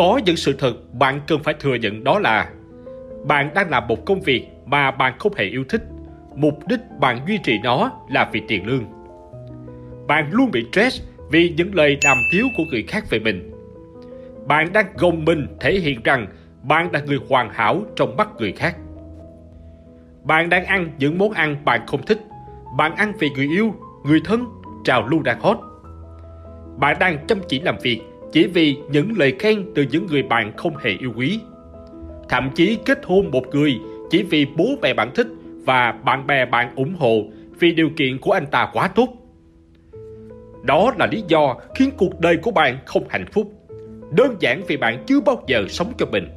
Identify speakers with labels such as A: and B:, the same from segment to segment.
A: Có những sự thật bạn cần phải thừa nhận đó là bạn đang làm một công việc mà bạn không hề yêu thích. Mục đích bạn duy trì nó là vì tiền lương. Bạn luôn bị stress vì những lời đàm tiếu của người khác về mình. Bạn đang gồng mình thể hiện rằng bạn là người hoàn hảo trong mắt người khác. Bạn đang ăn những món ăn bạn không thích. Bạn ăn vì người yêu, người thân, trào lưu đang hot. Bạn đang chăm chỉ làm việc chỉ vì những lời khen từ những người bạn không hề yêu quý. Thậm chí kết hôn một người chỉ vì bố mẹ bạn thích và bạn bè bạn ủng hộ vì điều kiện của anh ta quá tốt. Đó là lý do khiến cuộc đời của bạn không hạnh phúc. Đơn giản vì bạn chưa bao giờ sống cho mình.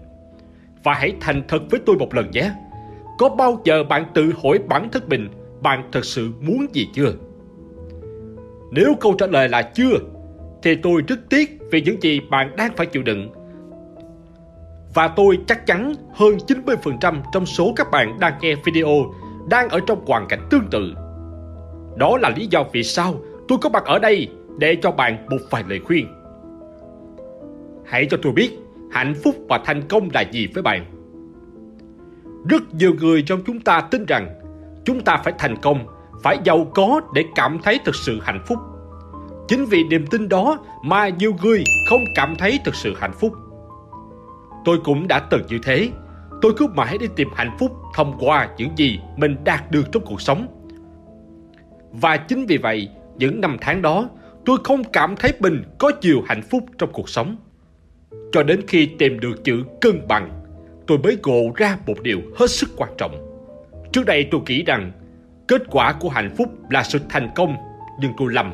A: Và hãy thành thật với tôi một lần nhé. Có bao giờ bạn tự hỏi bản thân mình bạn thật sự muốn gì chưa? Nếu câu trả lời là chưa, thì tôi rất tiếc vì những gì bạn đang phải chịu đựng. Và tôi chắc chắn hơn 90% trong số các bạn đang nghe video đang ở trong hoàn cảnh tương tự. Đó là lý do vì sao tôi có mặt ở đây để cho bạn một vài lời khuyên. Hãy cho tôi biết hạnh phúc và thành công là gì với bạn. Rất nhiều người trong chúng ta tin rằng chúng ta phải thành công, phải giàu có để cảm thấy thực sự hạnh phúc Chính vì niềm tin đó mà nhiều người không cảm thấy thực sự hạnh phúc. Tôi cũng đã từng như thế. Tôi cứ mãi đi tìm hạnh phúc thông qua những gì mình đạt được trong cuộc sống. Và chính vì vậy, những năm tháng đó, tôi không cảm thấy mình có nhiều hạnh phúc trong cuộc sống. Cho đến khi tìm được chữ cân bằng, tôi mới ngộ ra một điều hết sức quan trọng. Trước đây tôi nghĩ rằng kết quả của hạnh phúc là sự thành công, nhưng tôi lầm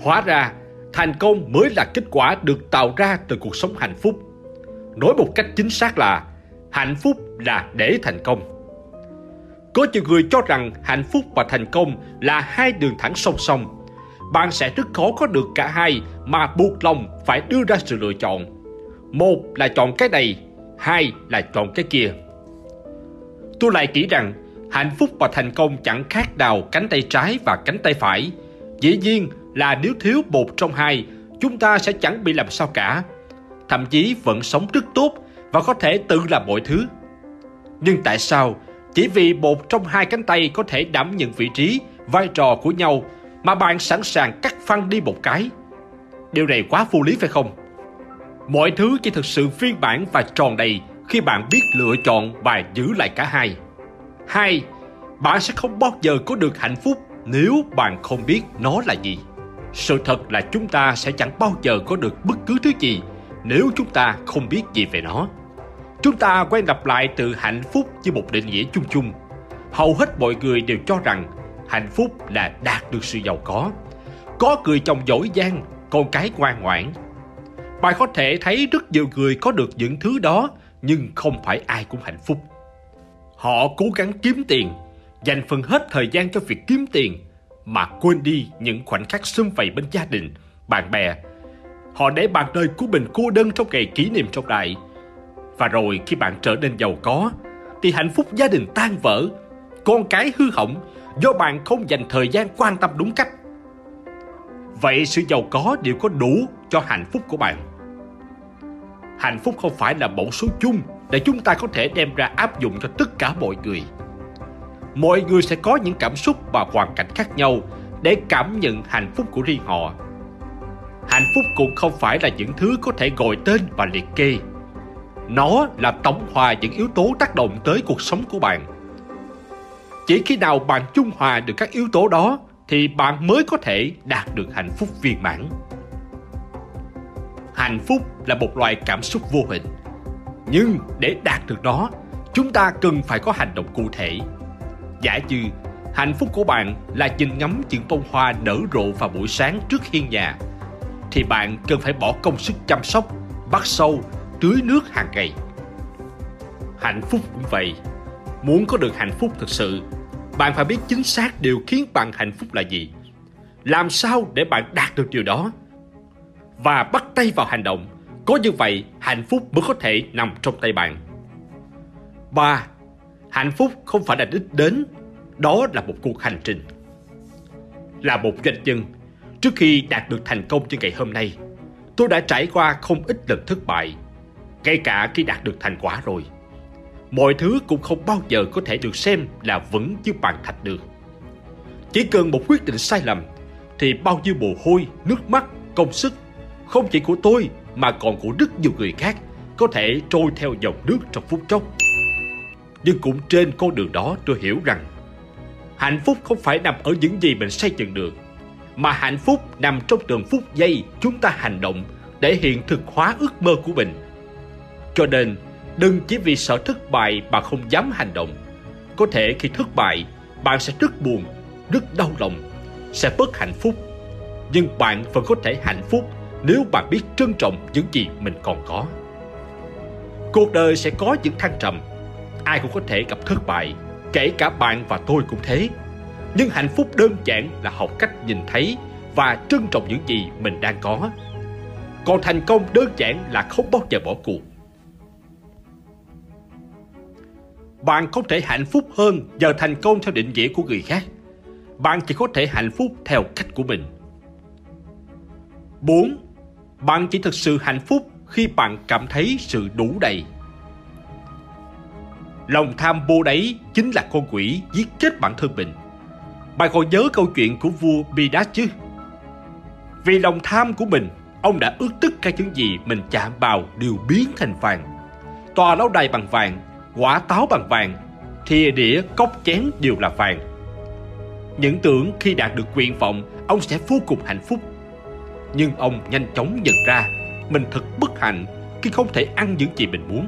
A: Hóa ra, thành công mới là kết quả được tạo ra từ cuộc sống hạnh phúc. Nói một cách chính xác là hạnh phúc là để thành công. Có nhiều người cho rằng hạnh phúc và thành công là hai đường thẳng song song. Bạn sẽ rất khó có được cả hai mà buộc lòng phải đưa ra sự lựa chọn. Một là chọn cái này, hai là chọn cái kia. Tôi lại nghĩ rằng hạnh phúc và thành công chẳng khác nào cánh tay trái và cánh tay phải. Dĩ nhiên, là nếu thiếu một trong hai, chúng ta sẽ chẳng bị làm sao cả. Thậm chí vẫn sống rất tốt và có thể tự làm mọi thứ. Nhưng tại sao chỉ vì một trong hai cánh tay có thể đảm nhận vị trí, vai trò của nhau mà bạn sẵn sàng cắt phăng đi một cái? Điều này quá vô lý phải không? Mọi thứ chỉ thực sự phiên bản và tròn đầy khi bạn biết lựa chọn và giữ lại cả hai. Hai, bạn sẽ không bao giờ có được hạnh phúc nếu bạn không biết nó là gì. Sự thật là chúng ta sẽ chẳng bao giờ có được bất cứ thứ gì nếu chúng ta không biết gì về nó. Chúng ta quen lặp lại từ hạnh phúc như một định nghĩa chung chung. Hầu hết mọi người đều cho rằng hạnh phúc là đạt được sự giàu có. Có người chồng giỏi giang, con cái ngoan ngoãn. Bạn có thể thấy rất nhiều người có được những thứ đó nhưng không phải ai cũng hạnh phúc. Họ cố gắng kiếm tiền, dành phần hết thời gian cho việc kiếm tiền mà quên đi những khoảnh khắc xung vầy bên gia đình, bạn bè. Họ để bạn đời của mình cô đơn trong ngày kỷ niệm trọng đại. Và rồi khi bạn trở nên giàu có, thì hạnh phúc gia đình tan vỡ, con cái hư hỏng do bạn không dành thời gian quan tâm đúng cách. Vậy sự giàu có đều có đủ cho hạnh phúc của bạn. Hạnh phúc không phải là mẫu số chung để chúng ta có thể đem ra áp dụng cho tất cả mọi người mọi người sẽ có những cảm xúc và hoàn cảnh khác nhau để cảm nhận hạnh phúc của riêng họ. Hạnh phúc cũng không phải là những thứ có thể gọi tên và liệt kê. Nó là tổng hòa những yếu tố tác động tới cuộc sống của bạn. Chỉ khi nào bạn trung hòa được các yếu tố đó thì bạn mới có thể đạt được hạnh phúc viên mãn. Hạnh phúc là một loại cảm xúc vô hình. Nhưng để đạt được nó, chúng ta cần phải có hành động cụ thể Giả như hạnh phúc của bạn là nhìn ngắm những bông hoa nở rộ vào buổi sáng trước hiên nhà, thì bạn cần phải bỏ công sức chăm sóc, bắt sâu, tưới nước hàng ngày. Hạnh phúc cũng vậy. Muốn có được hạnh phúc thực sự, bạn phải biết chính xác điều khiến bạn hạnh phúc là gì. Làm sao để bạn đạt được điều đó? Và bắt tay vào hành động. Có như vậy, hạnh phúc mới có thể nằm trong tay bạn. 3. Hạnh phúc không phải là đích đến, đó là một cuộc hành trình. Là một doanh nhân, trước khi đạt được thành công như ngày hôm nay, tôi đã trải qua không ít lần thất bại, ngay cả khi đạt được thành quả rồi. Mọi thứ cũng không bao giờ có thể được xem là vững như bàn thạch được. Chỉ cần một quyết định sai lầm thì bao nhiêu mồ hôi, nước mắt, công sức không chỉ của tôi mà còn của rất nhiều người khác có thể trôi theo dòng nước trong phút chốc. Nhưng cũng trên con đường đó tôi hiểu rằng hạnh phúc không phải nằm ở những gì mình xây dựng được mà hạnh phúc nằm trong từng phút giây chúng ta hành động để hiện thực hóa ước mơ của mình. Cho nên, đừng chỉ vì sợ thất bại mà không dám hành động. Có thể khi thất bại, bạn sẽ rất buồn, rất đau lòng, sẽ bất hạnh phúc. Nhưng bạn vẫn có thể hạnh phúc nếu bạn biết trân trọng những gì mình còn có. Cuộc đời sẽ có những thăng trầm. Ai cũng có thể gặp thất bại, kể cả bạn và tôi cũng thế. Nhưng hạnh phúc đơn giản là học cách nhìn thấy và trân trọng những gì mình đang có. Còn thành công đơn giản là không bao giờ bỏ cuộc. Bạn không thể hạnh phúc hơn giờ thành công theo định nghĩa của người khác. Bạn chỉ có thể hạnh phúc theo cách của mình. 4. Bạn chỉ thực sự hạnh phúc khi bạn cảm thấy sự đủ đầy. Lòng tham vô đáy chính là con quỷ giết chết bản thân mình. Bạn còn nhớ câu chuyện của vua Midas chứ? Vì lòng tham của mình, ông đã ước tất cả những gì mình chạm vào đều biến thành vàng. Tòa lâu đài bằng vàng, quả táo bằng vàng, thìa đĩa, cốc chén đều là vàng. Những tưởng khi đạt được nguyện vọng, ông sẽ vô cùng hạnh phúc. Nhưng ông nhanh chóng nhận ra mình thật bất hạnh khi không thể ăn những gì mình muốn.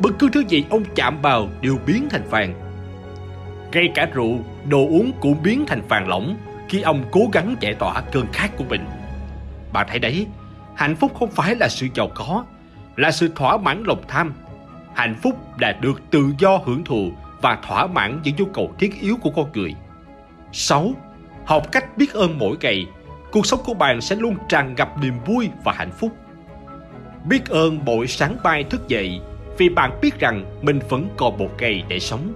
A: Bất cứ thứ gì ông chạm vào đều biến thành vàng. Ngay cả rượu, đồ uống cũng biến thành vàng lỏng khi ông cố gắng giải tỏa cơn khát của mình. Bạn thấy đấy, hạnh phúc không phải là sự giàu có, là sự thỏa mãn lòng tham. Hạnh phúc là được tự do hưởng thụ và thỏa mãn những nhu cầu thiết yếu của con người. 6. Học cách biết ơn mỗi ngày, cuộc sống của bạn sẽ luôn tràn ngập niềm vui và hạnh phúc. Biết ơn mỗi sáng mai thức dậy vì bạn biết rằng mình vẫn còn một ngày để sống.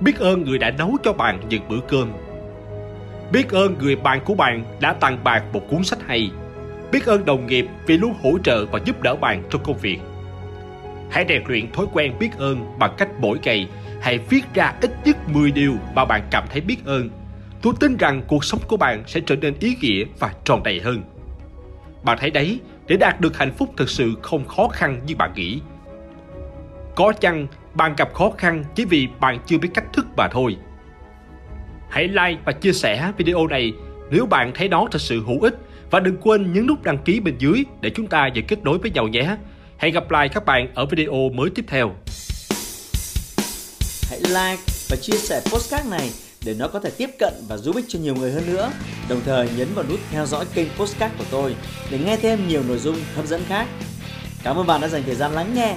A: Biết ơn người đã nấu cho bạn những bữa cơm. Biết ơn người bạn của bạn đã tặng bạn một cuốn sách hay. Biết ơn đồng nghiệp vì luôn hỗ trợ và giúp đỡ bạn trong công việc. Hãy rèn luyện thói quen biết ơn bằng cách mỗi ngày hãy viết ra ít nhất 10 điều mà bạn cảm thấy biết ơn. Tôi tin rằng cuộc sống của bạn sẽ trở nên ý nghĩa và tròn đầy hơn. Bạn thấy đấy, để đạt được hạnh phúc thực sự không khó khăn như bạn nghĩ. Có chăng bạn gặp khó khăn chỉ vì bạn chưa biết cách thức mà thôi. Hãy like và chia sẻ video này nếu bạn thấy nó thật sự hữu ích và đừng quên nhấn nút đăng ký bên dưới để chúng ta dễ kết nối với nhau nhé. Hẹn gặp lại các bạn ở video mới tiếp theo.
B: Hãy like và chia sẻ postcard này để nó có thể tiếp cận và giúp ích cho nhiều người hơn nữa. Đồng thời nhấn vào nút theo dõi kênh postcard của tôi để nghe thêm nhiều nội dung hấp dẫn khác. Cảm ơn bạn đã dành thời gian lắng nghe.